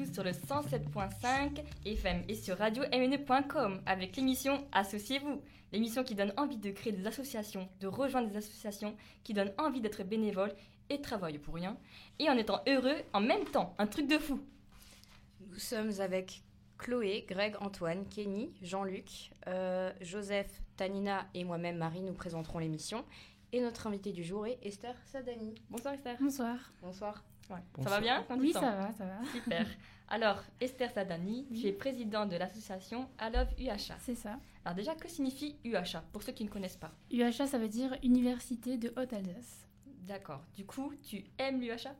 tous sur le 107.5 FM et sur radio-mne.com avec l'émission Associez-vous, l'émission qui donne envie de créer des associations, de rejoindre des associations, qui donne envie d'être bénévole et travailler pour rien, et en étant heureux en même temps, un truc de fou. Nous sommes avec Chloé, Greg, Antoine, Kenny, Jean-Luc, euh, Joseph, Tanina et moi-même Marie nous présenterons l'émission. Et notre invité du jour est Esther Sadani. Bonsoir Esther. Bonsoir. Bonsoir. Ça va bien Oui, ça va, ça va. Super. Alors, Esther Sadani, tu es présidente de l'association I Love UHA. C'est ça. Alors déjà, que signifie UHA pour ceux qui ne connaissent pas UHA, ça veut dire Université de Haute-Alsace. D'accord. Du coup, tu aimes l'UHA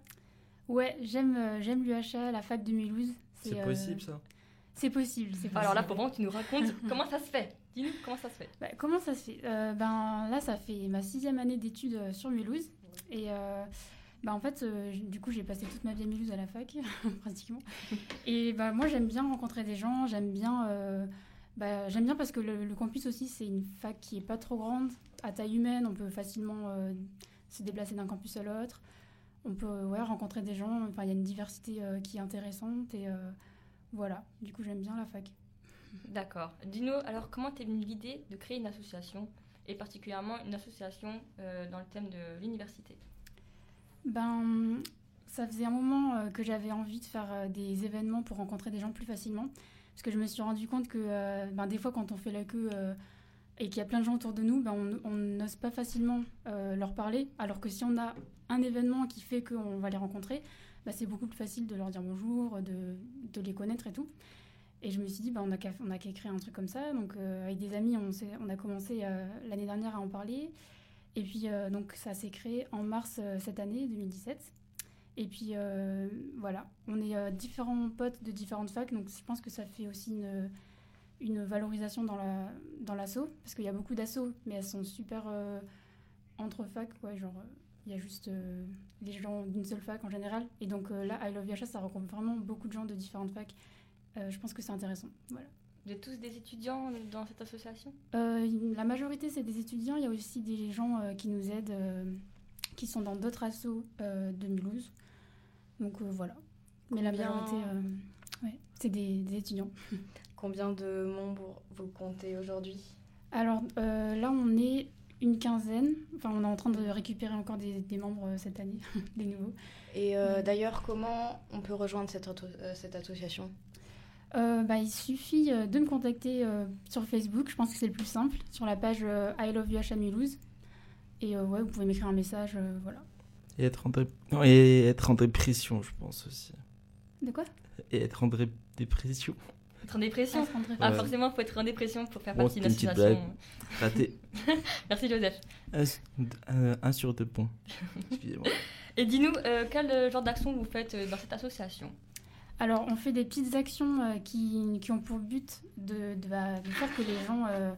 Ouais, j'aime euh, j'aime l'UHA, la fac de Mulhouse. C'est euh, possible ça? C'est possible, c'est possible. Alors là, pour moi, tu nous racontes comment ça se fait. Dis-nous comment ça se fait. Bah, comment ça se fait? Euh, Ben là, ça fait ma sixième année d'études sur Mulhouse. Et euh, bah, en fait, euh, du coup, j'ai passé toute ma vie à Mulhouse à la fac, pratiquement. Et bah, moi, j'aime bien rencontrer des gens. J'aime bien, euh, bah, j'aime bien parce que le, campus aussi, c'est une fac qui est pas trop grande, à taille humaine. On peut facilement euh, se déplacer d'un campus à l'autre. On peut ouais, rencontrer des gens. Enfin, il y a une diversité qui est intéressante. Et voilà, du coup, j'aime bien la fac. D'accord. Dis-nous, alors, comment t'es venue l'idée de créer une association, et particulièrement une association dans le thème de l'université? Ben, ça faisait un moment euh, que j'avais envie de faire euh, des événements pour rencontrer des gens plus facilement. Parce que je me suis rendu compte que euh, ben, des fois, quand on fait la queue et qu'il y a plein de gens autour de nous, ben, on n'ose pas facilement leur parler. Alors que si on a un événement qui fait qu'on va les rencontrer, ben, c'est beaucoup plus facile de leur dire bonjour, de, de les connaître et tout. Et je me suis dit, ben, on n'a qu'à qu'à créer un truc comme ça. Donc, avec des amis, on, on a commencé l'année dernière à en parler. Et puis, euh, donc, ça s'est créé en mars euh, cette année, 2017. Et puis, euh, voilà, on est différents potes de différentes facs, donc je pense que ça fait aussi une, une valorisation dans la dans l'assaut, parce qu'il y a beaucoup d'assauts, mais elles sont super entre facs, quoi, genre, il y a juste les gens d'une seule fac en général. Et donc là, I Love Yacha, ça regroupe vraiment beaucoup de gens de différentes facs. Je pense que c'est intéressant, voilà. Vous êtes tous des étudiants dans cette association Euh, la majorité, c'est des étudiants. Il y a aussi des gens euh, qui nous aident, euh, qui sont dans d'autres assos euh, de Mulhouse. Donc euh, voilà. Mais la majorité, euh, ouais, c'est des, des étudiants. Combien de membres vous comptez aujourd'hui? Alors euh, là, on est une quinzaine. Enfin, on est en train de récupérer encore des, des membres euh, cette année, des nouveaux. Et euh, d'ailleurs, comment on peut rejoindre cette association? Euh, bah, il suffit euh, de me contacter euh, sur Facebook. Je pense que c'est le plus simple. Sur la page euh, I Love à Mulhouse. Et euh, ouais, vous pouvez m'écrire un message. euh, voilà. Et être en, dé- non, et être en dépression, je pense aussi. De quoi? Et être en dé- dépression. Être en dépression? Ah, André. Ah, Ouais. forcément, il faut être en dépression pour faire Bon, partie d'une c'était une petite association. Raté. Merci Joseph. un, un- un sur deux points. Excusez-moi. Et dis-nous, euh, quel genre d'action vous faites dans cette association? Alors, on fait des petites actions euh, qui, ont pour but de, bah, faire que les gens euh,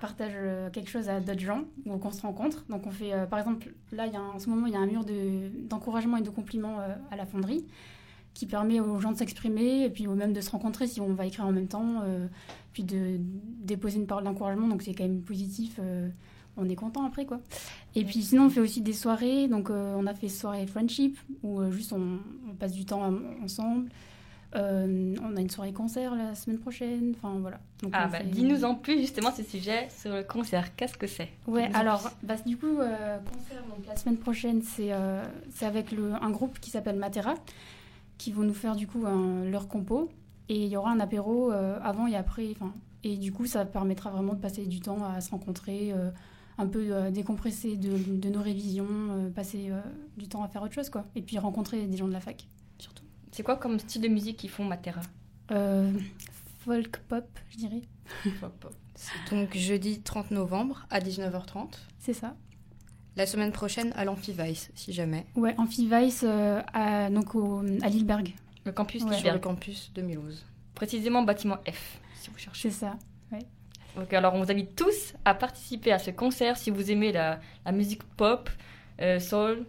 partagent euh, quelque chose à d'autres gens ou qu'on se rencontre. Donc, on fait, par exemple, là, en ce moment, il y a un mur de- d'encouragement et de compliments à la fonderie qui permet aux gens de s'exprimer et puis ou même de se rencontrer si on va écrire en même temps, puis de déposer une parole d'encouragement. Donc, c'est quand même positif. On est content après, quoi. Et puis, sinon, on fait aussi des soirées. Donc, euh, on a fait soirée friendship où euh, juste on, on passe du temps en- ensemble. Euh, on a une soirée concert la semaine prochaine. Enfin, voilà. Donc, Ah, bah, fait- dis-nous en plus justement ce sujet sur le concert. Qu'est-ce que c'est? Ouais, alors, bah, du coup, concert, donc, la semaine prochaine, c'est c'est avec le, un groupe qui s'appelle Matera, qui vont nous faire du coup un- leur compo. Et il y aura un apéro avant et après. enfin, Et du coup, ça permettra vraiment de passer du temps à se rencontrer, un peu euh, décompresser de, de nos révisions, euh, passer euh, du temps à faire autre chose, quoi. Et puis rencontrer des gens de la fac, surtout. C'est quoi comme style de musique qu'ils font Matera? Euh, folk pop, je dirais. C'est donc jeudi 30 novembre à 19h30. C'est ça. La semaine prochaine à l'Amphivice, si jamais. Ouais, Amphivice euh, à, donc au, à Lilleberg. Le campus Ouais. Sur le campus de Mulhouse. Précisément bâtiment F, si vous cherchez. C'est ça. Donc alors on vous invite tous à participer à ce concert si vous aimez la, la musique pop, euh, soul.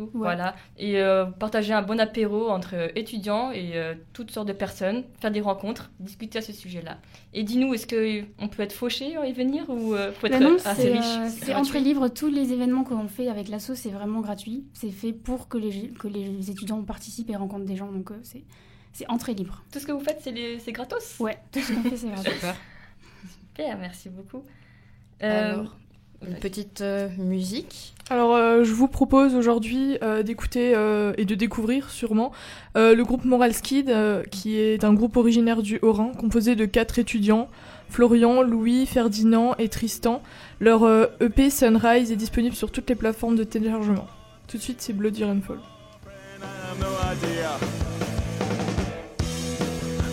Ouais. Voilà. Et euh, partager un bon apéro entre euh, étudiants et euh, toutes sortes de personnes, faire des rencontres, discuter à ce sujet-là. Et dis-nous, est-ce qu'on peut être fauché et venir ou faut être Bah non, assez c'est riche? c'est entrée libre. Tous les événements qu'on fait avec l'asso, c'est vraiment gratuit. C'est fait pour que les, que les étudiants participent et rencontrent des gens. Donc c'est c'est entrée libre. Tout ce que vous faites, c'est gratos? Ouais, tout ce qu'on fait, c'est gratuit. Super. Merci beaucoup. Euh, Alors, une petite euh, musique. Alors, euh, je vous propose aujourd'hui euh, d'écouter euh, et de découvrir sûrement euh, le groupe Moral Skid, euh, qui est un groupe originaire du Haut-Rhin, composé de quatre étudiants Florian, Louis, Ferdinand et Tristan. Leur euh, EP Sunrise est disponible sur toutes les plateformes de téléchargement. Tout de suite, c'est Bloody Rainfall.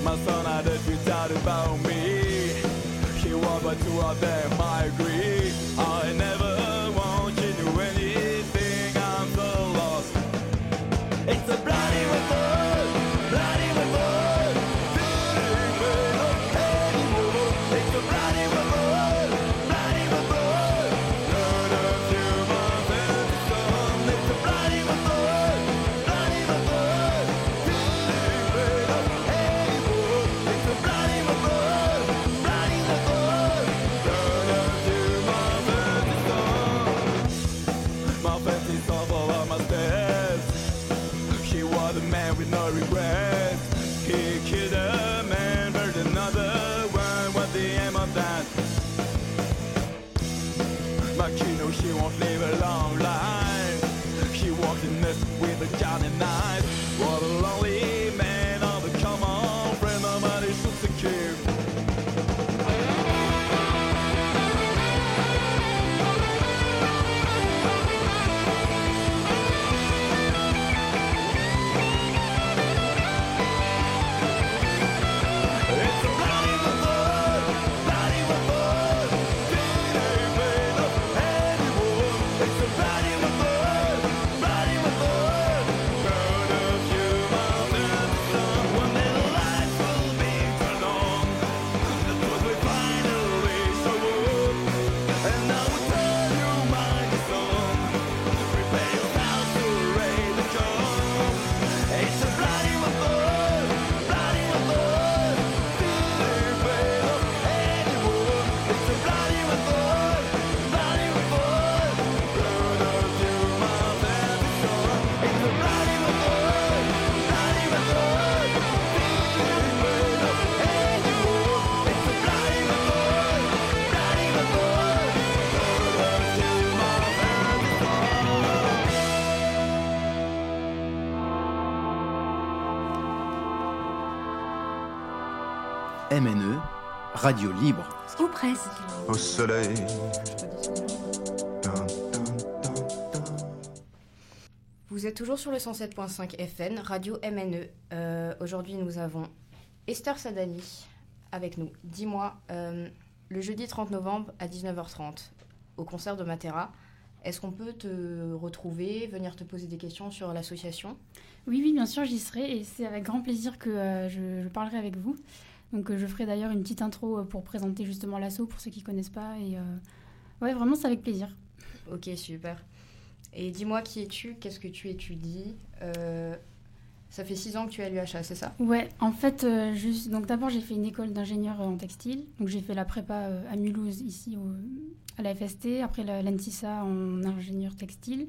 My son had a tweet out about me. But two of them, I agree. I never MNE, Radio Libre. Ou presque. au soleil. Vous êtes toujours sur le 107.5 FN, Radio MNE. Euh, Aujourd'hui, nous avons Esther Sadani avec nous. Dis-moi, euh, le jeudi 30 novembre à 19h30, au concert de Matera, est-ce qu'on peut te retrouver, venir te poser des questions sur l'association? Oui, oui, bien sûr, j'y serai et c'est avec grand plaisir que euh, je, je parlerai avec vous. Donc, euh, je ferai d'ailleurs une petite intro euh, pour présenter justement l'asso pour ceux qui connaissent pas. Et euh, ouais, vraiment, c'est avec plaisir. Ok, super. Et dis-moi qui es-tu? Qu'est-ce que tu étudies? Euh, Ça fait six ans que tu es à l'UHA, c'est ça? Ouais, en fait, euh, juste, donc d'abord j'ai fait une école d'ingénieur en textile. Donc j'ai fait la prépa euh, à Mulhouse ici au- à la FST, après la l'ANTISA en ingénieur textile.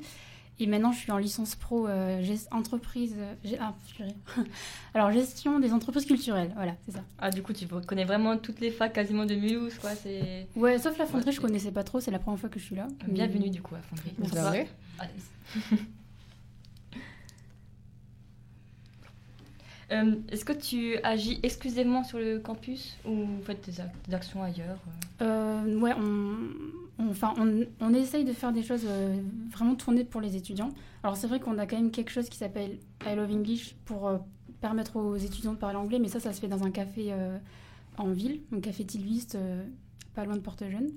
Et maintenant je suis en licence pro euh, gest- entreprise. euh, ah, purée. Alors gestion des entreprises culturelles, voilà, c'est ça. Ah, du coup, tu connais vraiment toutes les facs quasiment de Mulhouse, quoi. C'est Ouais, sauf la fonderie, Ouais, je connaissais pas trop, c'est la première fois que je suis là. mais- bienvenue du coup à Fonderie. Merci. Euh, Est-ce que tu agis exclusivement sur le campus ou vous faites des, ac- des actions ailleurs euh ouais, on- enfin, on, on essaye de faire des choses euh, vraiment tournées pour les étudiants. Alors c'est vrai qu'on a quand même quelque chose qui s'appelle I Love English pour euh, permettre aux étudiants de parler anglais, mais ça, ça se fait dans un café euh, en ville, un café Tilvist, euh, pas loin de Porte-Jeune.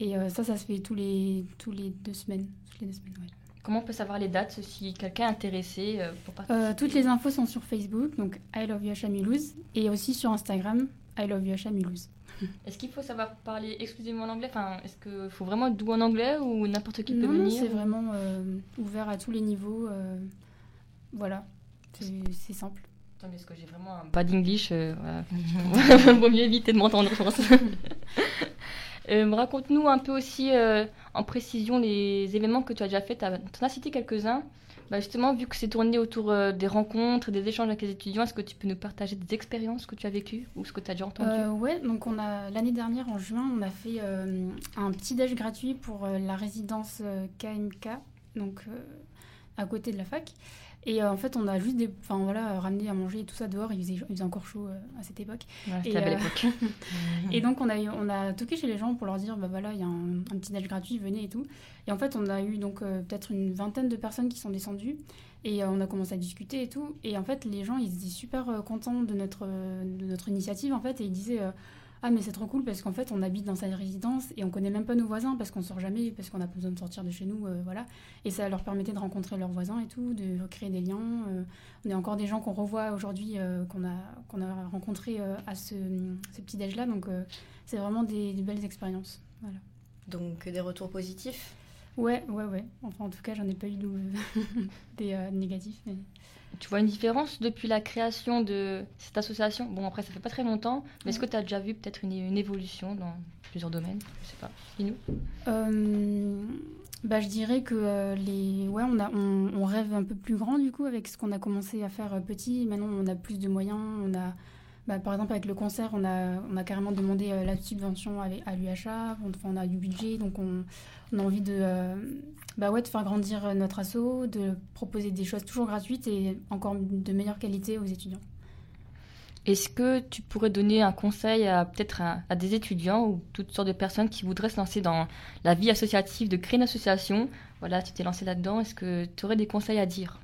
Et ça, ça se fait tous les, tous les deux semaines. Toutes les deux semaines, ouais. Comment on peut savoir les dates si quelqu'un est intéressé pour participer? toutes les infos sont sur Facebook, donc I Love UHA Mulhouse, et aussi sur Instagram, I Love UHA Mulhouse. Est-ce qu'il faut savoir parler exclusivement en anglais Enfin, est-ce qu'il faut vraiment être doux en anglais ou n'importe qui peut Non, venir c'est vraiment euh, ouvert à tous les niveaux. euh, voilà, c'est simple. Attends, mais est-ce que j'ai vraiment un pas d'English euh, voilà. Vaut mieux éviter de m'entendre, je pense. Euh, Raconte-nous un peu aussi euh, en précision les événements que tu as déjà fait. Tu en as cité quelques-uns. Bah, justement, vu que c'est tourné autour euh, des rencontres, des échanges avec les étudiants, est-ce que tu peux nous partager des expériences que tu as vécues ou ce que tu as déjà entendu Euh, ouais, donc on a l'année dernière en juin, on a fait euh, un petit déj gratuit pour la résidence KMK, donc à côté de la fac. Et euh, en fait, on a juste des, enfin voilà, ramené à manger et tout ça dehors. Il faisait, il faisait encore chaud euh, à cette époque. Voilà, et, la belle euh, époque. Et donc on a, eu- on a toqué chez les gens pour leur dire bah voilà il y a un, un petit déj gratuit venez et tout. Et en fait on a eu donc peut-être une vingtaine de personnes qui sont descendues et on a commencé à discuter et tout. Et en fait les gens ils étaient super contents de notre de notre initiative en fait et ils disaient ah mais c'est trop cool parce qu'en fait on habite dans cette résidence et on connaît même pas nos voisins parce qu'on sort jamais parce qu'on a besoin de sortir de chez nous euh, voilà. Et ça leur permettait de rencontrer leurs voisins et tout de créer des liens euh, on a encore des gens qu'on revoit aujourd'hui euh, qu'on a qu'on a rencontrés à ce, petit déj là donc c'est vraiment des, des belles expériences voilà. Donc des retours positifs? Ouais ouais ouais. Enfin en tout cas j'en ai pas eu de, des euh, négatifs mais... Tu vois une différence depuis la création de cette association? Bon, après, ça fait pas très longtemps, mais est-ce que tu as déjà vu peut-être une, une évolution dans plusieurs domaines? Je sais pas. Dis-nous. Euh, bah, je dirais que euh, les ouais on a on, on rêve un peu plus grand du coup avec ce qu'on a commencé à faire euh, petit. Maintenant on a plus de moyens on a bah, par exemple avec le concert on a carrément demandé euh, la subvention à l'UHA on, on a du budget donc on, a envie de euh, bah faire grandir euh, notre asso de proposer des choses toujours gratuites et encore de meilleure qualité aux étudiants. Est-ce que tu pourrais donner un conseil à peut-être à des étudiants ou toutes sortes de personnes qui voudraient se lancer dans la vie associative, de créer une association? Voilà, tu t'es lancé là-dedans. Est-ce que tu aurais des conseils à dire?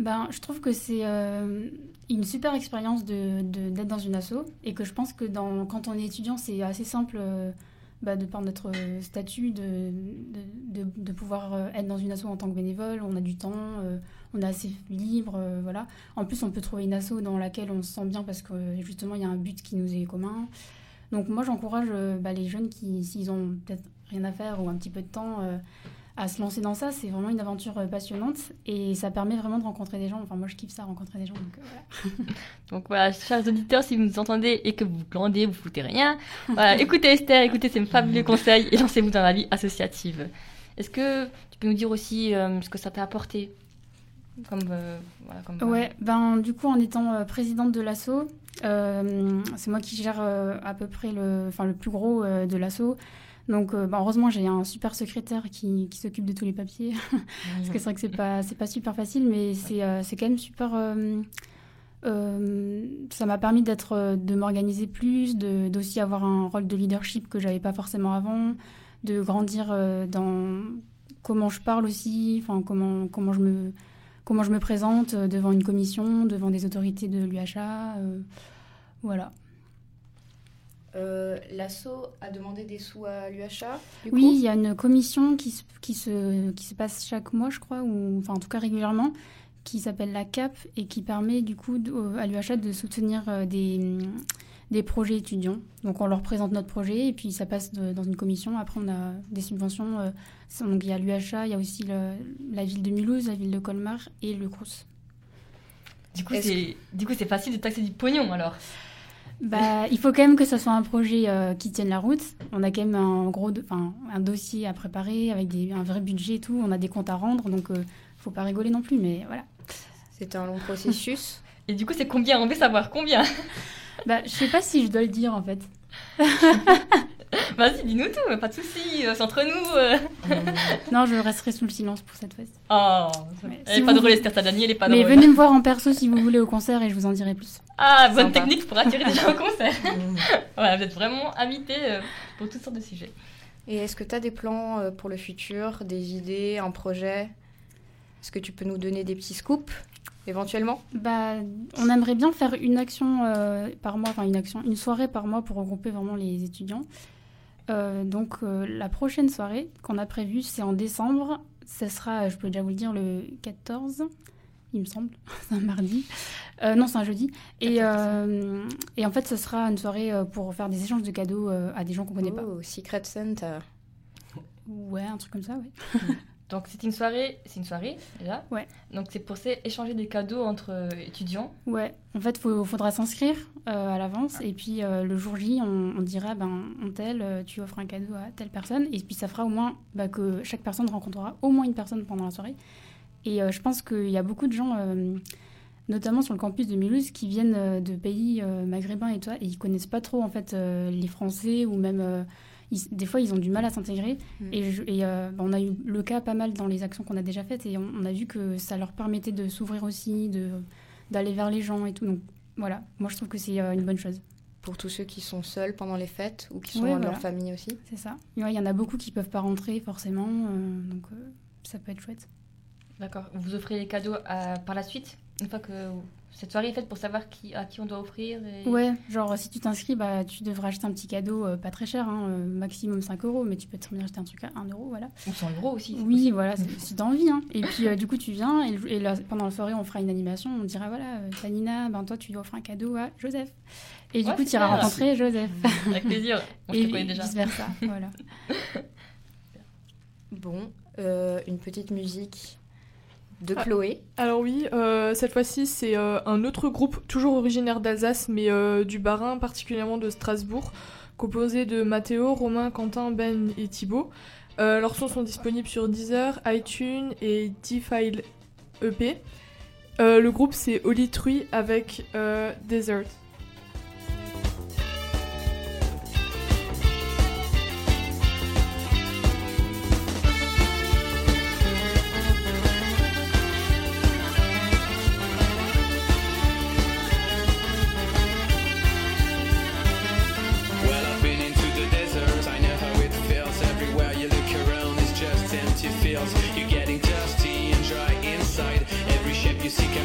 Ben, je trouve que c'est euh, une super expérience d'être dans une asso et que je pense que quand on est étudiant, c'est assez simple euh, bah, de par notre euh, statut de, de, pouvoir être dans une asso en tant que bénévole. On a du temps, on est assez libre, voilà. En plus, on peut trouver une asso dans laquelle on se sent bien parce que justement, il y a un but qui nous est commun. Donc moi, j'encourage bah, les jeunes qui, s'ils ont peut-être rien à faire ou un petit peu de temps, à se lancer dans ça. C'est vraiment une aventure euh, passionnante et ça permet vraiment de rencontrer des gens. Enfin, moi, je kiffe ça, rencontrer des gens. Donc, euh, voilà. Donc voilà, chers auditeurs, si vous nous entendez et que vous glandez, vous foutez rien, voilà, écoutez Esther, écoutez ces fabuleux conseils et lancez-vous dans la vie associative. Est-ce que tu peux nous dire aussi euh, ce que ça t'a apporté comme, euh, voilà, comme, Ouais, ben du coup, en étant euh, présidente de l'asso, c'est moi qui gère à peu près le, le plus gros de l'asso. Donc, euh, ben, heureusement, j'ai un super secrétaire qui, qui s'occupe de tous les papiers. Parce que c'est vrai que c'est pas, c'est pas super facile, mais c'est, euh, c'est quand même super. euh, ça m'a permis d'être, de m'organiser plus, de, d'aussi avoir un rôle de leadership que j'avais pas forcément avant, de grandir dans comment je parle aussi, enfin comment, comment je me, comment je me présente devant une commission, devant des autorités de l'UHA, voilà. Euh, L'asso a demandé des sous à l'UHA. Oui, il y a une commission qui se, qui se, qui se passe chaque mois, je crois, ou enfin en tout cas régulièrement, qui s'appelle la CAP et qui permet du coup de- à l'UHA de soutenir euh, des, des projets étudiants. Donc on leur présente notre projet et puis ça passe de- dans une commission. Après on a des subventions. euh, c'est- donc il y a l'UHA, il y a aussi le- la ville de Mulhouse, la ville de Colmar et le Crous. Du coup, Est-ce c'est du coup, c'est facile de taxer du pognon alors? Bah, il faut quand même que ce soit un projet euh, qui tienne la route. On a quand même un gros, do- enfin, un dossier à préparer avec des, un vrai budget et tout. On a des comptes à rendre, donc euh, faut pas rigoler non plus. Mais voilà. C'était un long processus. Et du coup, c'est combien? On veut savoir combien? Bah, je sais pas si je dois le dire en fait. Vas-y, dis-nous tout, pas de soucis, euh, c'est entre nous. euh. Non, je resterai sous le silence pour cette fois-ci. Oh, Ouais. elle Si est pas vous- drôle, Esther Sadani, elle est pas Mais drôle. venez me voir en perso si vous voulez au concert et je vous en dirai plus. Ah, bonne Sympa. technique pour attirer des gens au concert. voilà, vous êtes vraiment invités euh, pour toutes sortes de sujets. Et est-ce que tu as des plans euh, pour le futur, des idées, un projet? Est-ce que tu peux nous donner des petits scoops éventuellement? Bah, on aimerait bien faire une action euh, par mois, enfin une action, une soirée par mois pour regrouper vraiment les étudiants. Euh, donc euh, la prochaine soirée qu'on a prévue, c'est en décembre. Ça sera, je peux déjà vous le dire, le 14, il me semble, c'est un mardi. Euh, non, c'est un jeudi. Et, 14 et en fait, ce sera une soirée pour faire des échanges de cadeaux à des gens qu'on connaît pas. Oh, Secret Santa. Ouais, un truc comme ça, ouais. Donc c'est une soirée, c'est une soirée déjà. Ouais. Donc c'est pour échanger des cadeaux entre euh, étudiants. Ouais, en fait, il faudra s'inscrire euh, à l'avance. Et puis euh, le jour J, on, on dira, ben, on tel, tu offres un cadeau à telle personne. Et puis ça fera au moins bah, que chaque personne rencontrera au moins une personne pendant la soirée. Et je pense qu'il y a beaucoup de gens, notamment sur le campus de Mulhouse, qui viennent de pays maghrébins et tout ça, et ils connaissent pas trop en fait les Français ou même. Ils- des fois, ils ont du mal à s'intégrer. Mm. Et, je- et, euh, bah, on a eu le cas pas mal dans les actions qu'on a déjà faites. Et on, on a vu que ça leur permettait de s'ouvrir aussi, de d'aller vers les gens et tout. Donc voilà, moi je trouve que c'est euh, une bonne chose. Pour tous ceux qui sont seuls pendant les fêtes ou qui sont Ouais, loin de leur famille aussi. C'est ça. Ouais, Il y en a beaucoup qui peuvent pas rentrer forcément, euh, donc euh, ça peut être chouette. D'accord. Vous offrez les cadeaux à- par la suite, une fois que cette soirée est faite pour savoir qui, à qui on doit offrir. et- Ouais, genre si tu t'inscris, bah, tu devrais acheter un petit cadeau euh, pas très cher, hein, euh, maximum 5 euros, mais tu peux très bien acheter un truc à 1 euro, voilà. Ou 100 euros aussi. Oui, possible. voilà, si t'as envie. Hein. Et puis, euh, du coup, tu viens et, et la- pendant la soirée, on fera une animation. On dira voilà, euh, Tanina, ben, toi, tu dois offrir un cadeau à Joseph. Et du Ouais, coup, tu iras rencontrer Joseph. Avec plaisir. Je et te connais déjà. vice versa. voilà. Bon, euh, une petite musique de Ah. Chloé. Alors oui, euh, cette fois-ci c'est euh, un autre groupe, toujours originaire d'Alsace, mais euh, du Bas-Rhin, particulièrement de Strasbourg, composé de Mathéo, Romain, Quentin, Ben et Thibaut. Leurs sons sont disponibles sur Deezer, iTunes et D-File EP. Le groupe c'est Holy Tree avec Desert.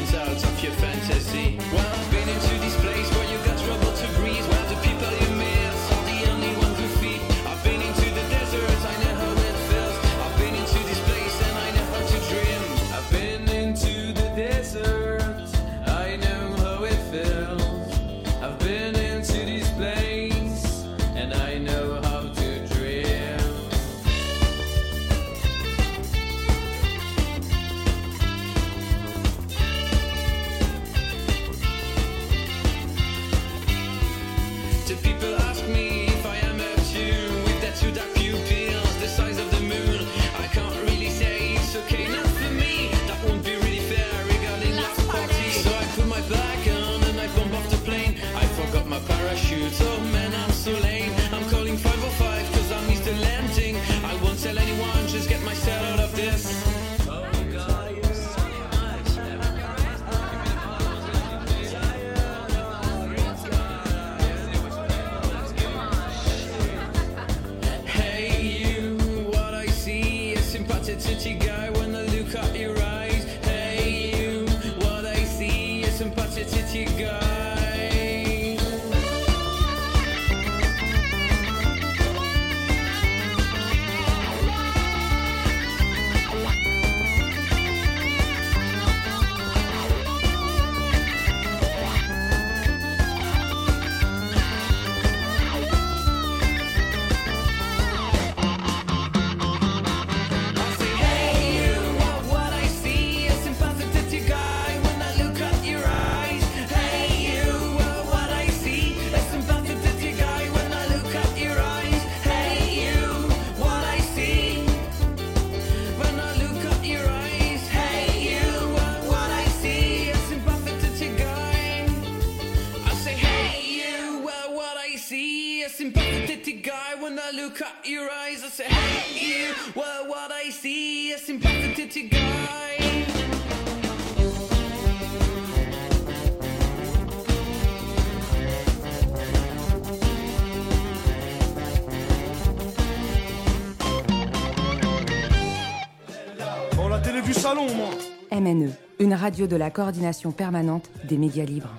Shape you see comes out radio de la coordination permanente des médias libres.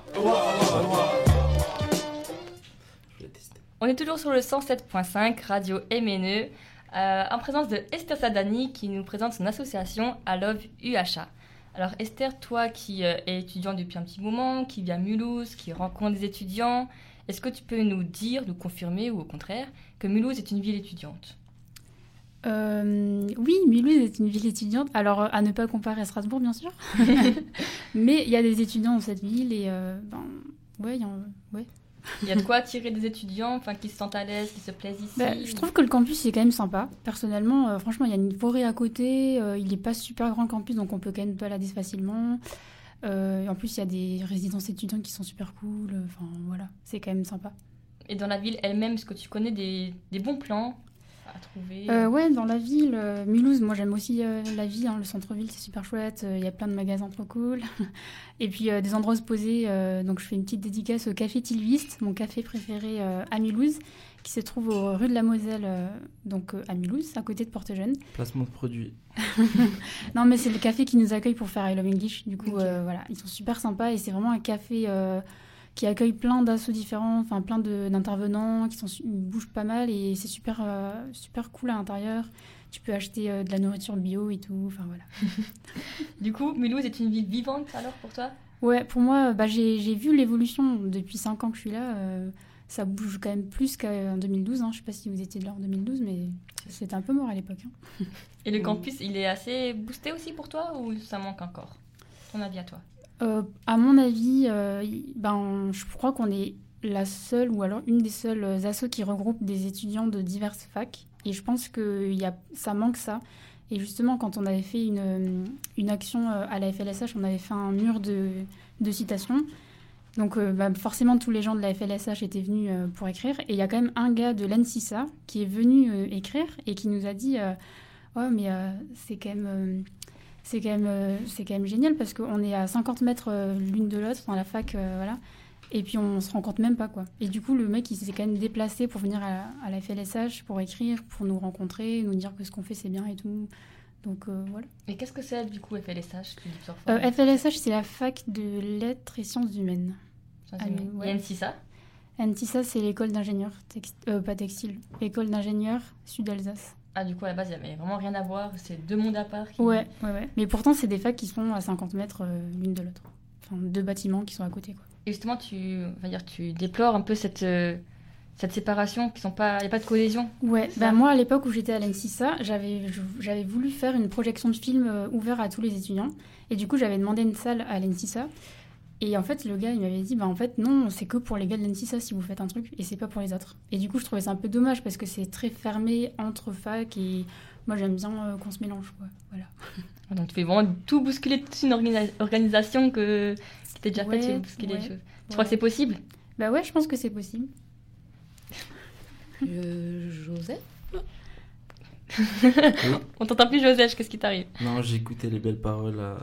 On est toujours sur le 107.5 Radio MNE, euh, en présence de Esther Sadani qui nous présente son association I Love UHA. Alors Esther, toi qui euh, es étudiante depuis un petit moment, qui vient à Mulhouse, qui rencontre des étudiants, est-ce que tu peux nous dire, nous confirmer ou au contraire que Mulhouse est une ville étudiante? Euh, oui, Mulhouse est une ville étudiante. Alors, euh, à ne pas comparer à Strasbourg, bien sûr. Mais il y a des étudiants dans cette ville et euh, ben, ouais, il y en- ouais. Il y a de quoi attirer des étudiants enfin, qui se sentent à l'aise, qui se plaisent ici Bah, je trouve que le campus est quand même sympa. Personnellement, euh, franchement, il y a une forêt à côté. euh, il n'est pas super grand le campus, donc on peut quand même balader facilement. Euh, et en plus, il y a des résidences étudiantes qui sont super cool. Enfin, voilà, c'est quand même sympa. Et dans la ville elle-même, est-ce que tu connais des, des bons plans? À trouver Euh, ouais, dans la ville, euh, Mulhouse, moi j'aime aussi euh, la ville, hein, le centre-ville, c'est super chouette. euh, Il y a plein de magasins trop cool. Et puis euh, des endroits où se poser. euh, donc je fais une petite dédicace au Café Tilvist, mon café préféré euh, à Mulhouse, qui se trouve au rue de la Moselle, euh, donc euh, à Mulhouse, à côté de Porte-Jeune. Placement de produit. Non, mais c'est le café qui nous accueille pour faire I Love English. Du coup, euh, voilà, ils sont super sympas et c'est vraiment un café euh, qui accueille plein d'assauts différents, enfin plein d'intervenants qui sont, bougent pas mal et c'est super, euh, super cool à l'intérieur. Tu peux acheter euh, de la nourriture bio et tout. Enfin voilà. Du coup, Mulhouse est une ville vivante alors pour toi? Ouais, pour moi, bah, j'ai vu l'évolution depuis 5 ans que je suis là. euh, ça bouge quand même plus qu'en 2012. Hein. Je sais pas si vous étiez là en 2012, mais c'était un peu mort à l'époque. hein. Et le campus, il est assez boosté aussi pour toi ou ça manque encore? Ton avis à toi? Euh, à mon avis, euh, ben, je crois qu'on est la seule ou alors une des seules assos qui regroupe des étudiants de diverses facs. Et je pense que y a, ça manque ça. Et justement, quand on avait fait une, euh, une action euh, à la FLSH, on avait fait un mur de, de citations. Donc bah, forcément, tous les gens de la FLSH étaient venus pour écrire. Et il y a quand même un gars de l'ANSISA qui est venu écrire et qui nous a dit Ouais, mais c'est quand même... c'est quand, même, euh, c'est quand même génial parce qu'on est à 50 mètres euh, l'une de l'autre dans la fac, euh, voilà. Et puis on se rencontre même pas, quoi. Et du coup, le mec, il s'est quand même déplacé pour venir à, à la FLSH, pour écrire, pour nous rencontrer, nous dire que ce qu'on fait, c'est bien et tout. Donc euh, voilà. Et qu'est-ce que c'est du coup FLSH Euh, FLSH, c'est la fac de lettres et sciences humaines. Ça, ah, ouais. Et NCSA NTISA, c'est l'école d'ingénieurs, euh, pas textile, école d'ingénieurs Sud-Alsace. Ah, du coup, à la base, il n'y avait vraiment rien à voir. C'est deux mondes à part. qui- Ouais, ouais, ouais. Mais pourtant, c'est des facs qui sont à 50 mètres euh, l'une de l'autre. Enfin, deux bâtiments qui sont à côté, quoi. Et justement, tu, va dire, tu déplores un peu cette, euh, cette séparation, qui sont pas, il n'y a pas de cohésion. Ouais, bah moi à l'époque où j'étais à l'ENSISA, j'avais voulu faire une projection de film euh, ouvert à tous les étudiants. Et du coup, j'avais demandé une salle à l'ENSISA. Et en fait, le gars, il m'avait dit, bah en fait, non, c'est que pour les gars de l'ENSISA si vous faites un truc, et c'est pas pour les autres. Et du coup, je trouvais ça un peu dommage parce que c'est très fermé entre fac et moi, j'aime bien euh, qu'on se mélange, quoi. Voilà. Donc, tu fais vraiment tout bousculer toute une organisa- organisation que, qui t'est déjà faite, tu Ouais, fais bousculer ouais, les choses. Tu ouais. crois que c'est possible? Bah ouais, je pense que c'est possible. Euh, Joseph? On t'entend plus, Joseph, qu'est-ce qui t'arrive? Non, j'ai écouté les belles paroles à,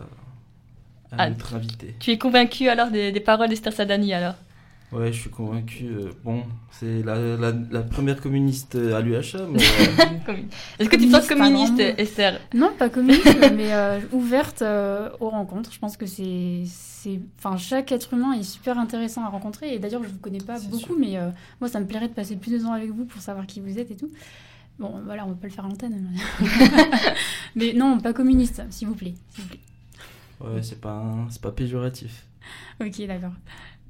à Ah. notre invité. Tu es convaincu alors des, des paroles d'Esther Sadani alors? Ouais, je suis convaincu. euh, bon, c'est la, la, la première communiste à l'UHA, mais euh, Est-ce que tu te sens Communiste. Esther? Non, pas communiste, mais euh, ouverte euh, aux rencontres. Je pense que c'est, enfin, chaque être humain est super intéressant à rencontrer. Et d'ailleurs, je vous connais pas beaucoup, sûr. mais euh, moi, ça me plairait de passer plus de temps avec vous pour savoir qui vous êtes et tout. Bon, voilà, on va pas le faire à l'antenne. mais non, pas communiste, s'il vous plaît. s'il vous plaît. Ouais, c'est pas, un- c'est pas péjoratif. Ok, d'accord.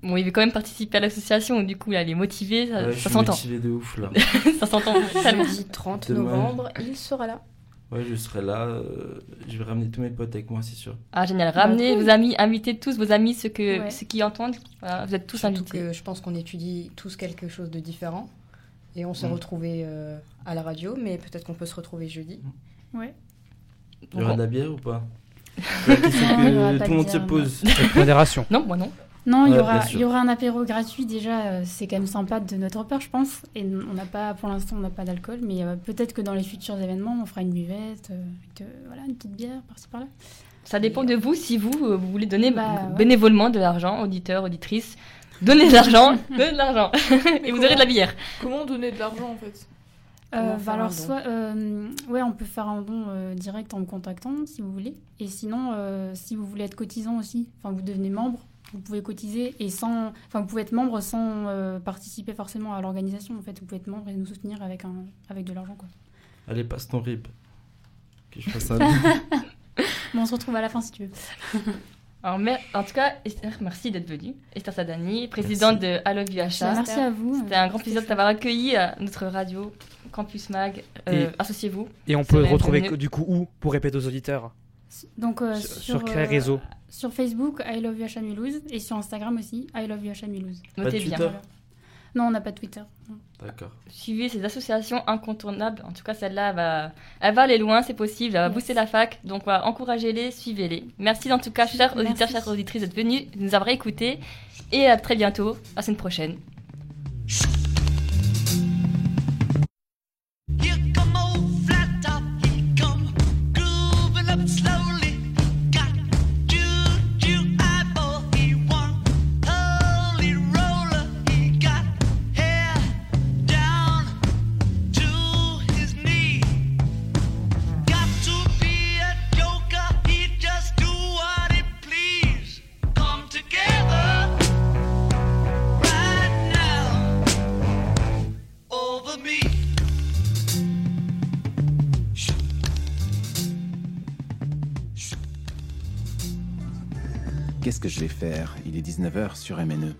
Bon, il veut quand même participer à l'association, du coup, elle est motivée, ça, Ouais, je ça suis s'entend. motivé de ouf là. ça s'entend. Jeudi 30 Demain. novembre, il sera là. Ouais, je serai là. euh, je vais ramener tous mes potes avec moi, c'est sûr. Ah, génial. Ramenez Bah, vos amis, invitez tous vos amis, ceux, que, Ouais. ceux qui entendent. Voilà, vous êtes tous Surtout invités. que je pense qu'on étudie tous quelque chose de différent. Et on s'est Mm. retrouvés euh, à la radio, mais peut-être qu'on peut se retrouver jeudi. Ouais. Il y aura de la bière ou pas? La question Non, il y aura que pas tout de le monde se pose. Avec modération. Non, moi non. Non, il y Ouais, aura, bien sûr. il y aura un apéro gratuit déjà. euh, C'est quand même sympa de notre part, je pense. Et on n'a pas, pour l'instant, on n'a pas d'alcool, mais euh, peut-être que dans les futurs événements, on fera une buvette, euh, avec, euh, voilà, une petite bière par-ci par-là. Ça dépend de vous si vous, euh, vous voulez donner Bah, ouais. bénévolement de l'argent, auditeurs, auditrices. Donnez de l'argent, donnez de l'argent. Et vous aurez de la bière. Comment donner de l'argent en fait? Euh, bah alors soit, euh, ouais, on peut faire un don euh, direct en me contactant si vous voulez. Et sinon, euh, si vous voulez être cotisant aussi, enfin vous devenez membre, vous pouvez cotiser et sans, enfin vous pouvez être membre sans euh, participer forcément à l'organisation. En fait, vous pouvez être membre et nous soutenir avec un, avec de l'argent quoi. Allez, passe ton rib. Que je fasse un. Bon, on se retrouve à la fin si tu veux. Alors, mer- en tout cas, Esther, merci d'être venue. Esther Sadani, présidente de I Love You Bah, HA. merci à vous. C'était un grand plaisir de t'avoir accueilli à notre radio Campus Mag. Euh, Et- Associez-vous. Et on peut retrouver du coup où pour répéter aux auditeurs? Donc, euh, Sur- sur, quel euh, réseau? Sur Facebook, I Love You HA Mulhouse. Et sur Instagram aussi, I Love You HA Mulhouse. Notez bien. Non, on n'a pas Twitter. D'accord. Suivez ces associations incontournables. En tout cas, celle-là, elle va, elle va aller loin, c'est possible. Elle va Yes. booster la fac. Donc, voilà, encouragez-les, suivez-les. Merci en tout cas, chers Merci. auditeurs, chères auditrices, d'être venus, de nous avoir écoutés. Et à très bientôt, à la semaine prochaine. Il est 19h sur MNE.